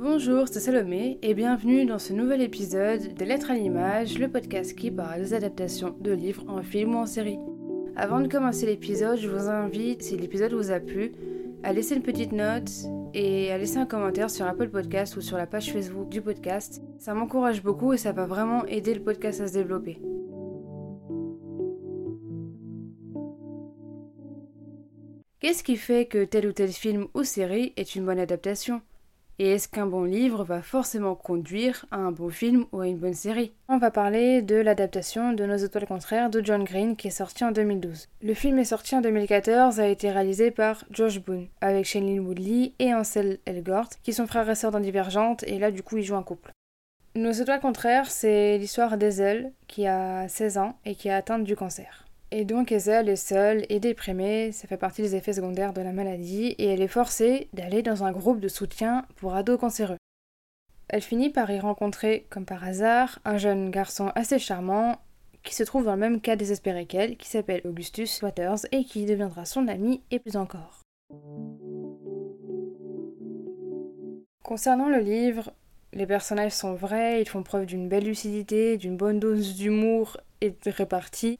Bonjour, c'est Salomé et bienvenue dans ce nouvel épisode de Lettres à l'image, le podcast qui parle des adaptations de livres en film ou en série. Avant de commencer l'épisode, je vous invite, si l'épisode vous a plu, à laisser une petite note et à laisser un commentaire sur Apple Podcast ou sur la page Facebook du podcast. Ça m'encourage beaucoup et ça va vraiment aider le podcast à se développer. Qu'est-ce qui fait que tel ou tel film ou série est une bonne adaptation? Et est-ce qu'un bon livre va forcément conduire à un bon film ou à une bonne série? On va parler de l'adaptation de Nos étoiles contraires de John Green qui est sorti en 2012. Le film est sorti en 2014, a été réalisé par Josh Boone avec Shailene Woodley et Ansel Elgort qui sont frères et sœurs dans Divergente et là du coup ils jouent un couple. Nos étoiles contraires, c'est l'histoire d'Ezel qui a 16 ans et qui est atteinte du cancer. Et donc Ezel est seule et déprimée, ça fait partie des effets secondaires de la maladie, et elle est forcée d'aller dans un groupe de soutien pour ados cancéreux. Elle finit par y rencontrer, comme par hasard, un jeune garçon assez charmant qui se trouve dans le même cas désespéré qu'elle, qui s'appelle Augustus Waters et qui deviendra son ami et plus encore. Concernant le livre, les personnages sont vrais, ils font preuve d'une belle lucidité, d'une bonne dose d'humour et de répartie.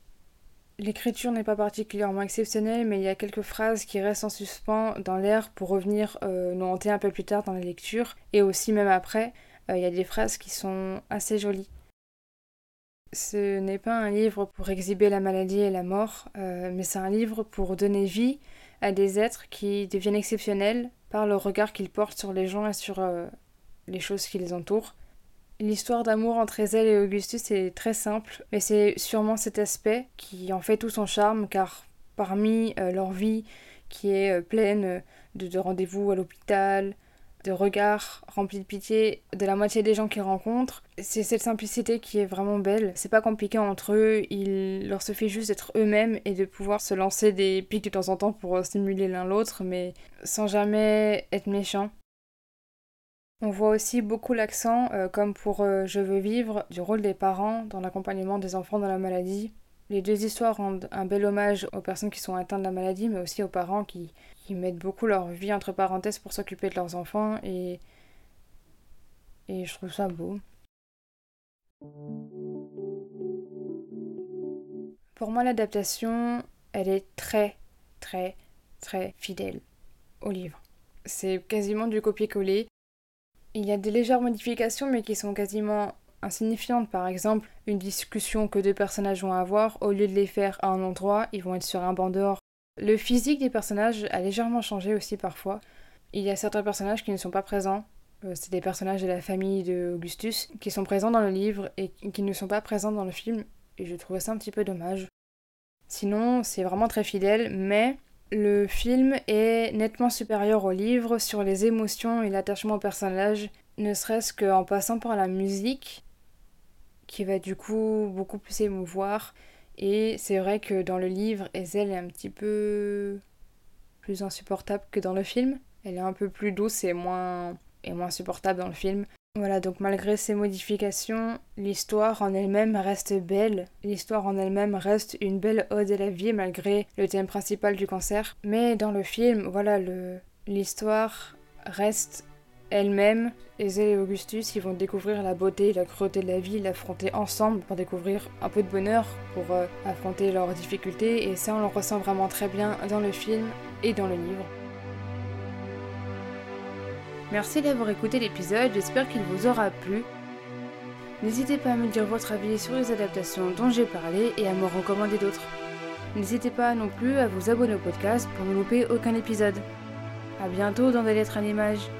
L'écriture n'est pas particulièrement exceptionnelle, mais il y a quelques phrases qui restent en suspens dans l'air pour revenir euh, nous hanter un peu plus tard dans la lecture. Et aussi, même après, euh, il y a des phrases qui sont assez jolies. Ce n'est pas un livre pour exhiber la maladie et la mort, euh, mais c'est un livre pour donner vie à des êtres qui deviennent exceptionnels par le regard qu'ils portent sur les gens et sur les choses qui les entourent. L'histoire d'amour entre Ezel et Augustus est très simple, mais c'est sûrement cet aspect qui en fait tout son charme, car parmi euh, leur vie qui est euh, pleine euh, de, rendez-vous à l'hôpital, de regards remplis de pitié de la moitié des gens qu'ils rencontrent, c'est cette simplicité qui est vraiment belle. C'est pas compliqué entre eux, il leur suffit juste d'être eux-mêmes et de pouvoir se lancer des pics de temps en temps pour stimuler l'un l'autre, mais sans jamais être méchant. On voit aussi beaucoup l'accent, euh, comme pour euh, Je veux vivre, du rôle des parents dans l'accompagnement des enfants dans la maladie. Les deux histoires rendent un bel hommage aux personnes qui sont atteintes de la maladie, mais aussi aux parents qui, mettent beaucoup leur vie entre parenthèses pour s'occuper de leurs enfants, et, et je trouve ça beau. Pour moi, l'adaptation, elle est très, très, très fidèle au livre. C'est quasiment du copier-coller. Il y a des légères modifications mais qui sont quasiment insignifiantes. Par exemple, une discussion que deux personnages vont avoir, au lieu de les faire à un endroit, ils vont être sur un banc dehors. Le physique des personnages a légèrement changé aussi parfois. Il y a certains personnages qui ne sont pas présents. Euh, c'est des personnages de la famille d'Augustus qui sont présents dans le livre et qui ne sont pas présents dans le film. Et je trouvais ça un petit peu dommage. Sinon, c'est vraiment très fidèle, mais le film est nettement supérieur au livre sur les émotions et l'attachement au personnage, ne serait-ce qu'en passant par la musique, qui va du coup beaucoup plus émouvoir. Et c'est vrai que dans le livre, Ezel est un petit peu plus insupportable que dans le film. Elle est un peu plus douce et moins, et moins supportable dans le film. Voilà, donc malgré ces modifications, l'histoire en elle-même reste belle. L'histoire en elle-même reste une belle ode à la vie malgré le thème principal du cancer. Mais dans le film, voilà, l'histoire reste elle-même. Ezel et Augustus, ils vont découvrir la beauté, la cruauté de la vie, l'affronter ensemble pour découvrir un peu de bonheur, pour euh, affronter leurs difficultés. Et ça, on le ressent vraiment très bien dans le film et dans le livre. Merci d'avoir écouté l'épisode, j'espère qu'il vous aura plu. N'hésitez pas à me dire votre avis sur les adaptations dont j'ai parlé et à me recommander d'autres. N'hésitez pas non plus à vous abonner au podcast pour ne louper aucun épisode. A bientôt dans des lettres à l'image.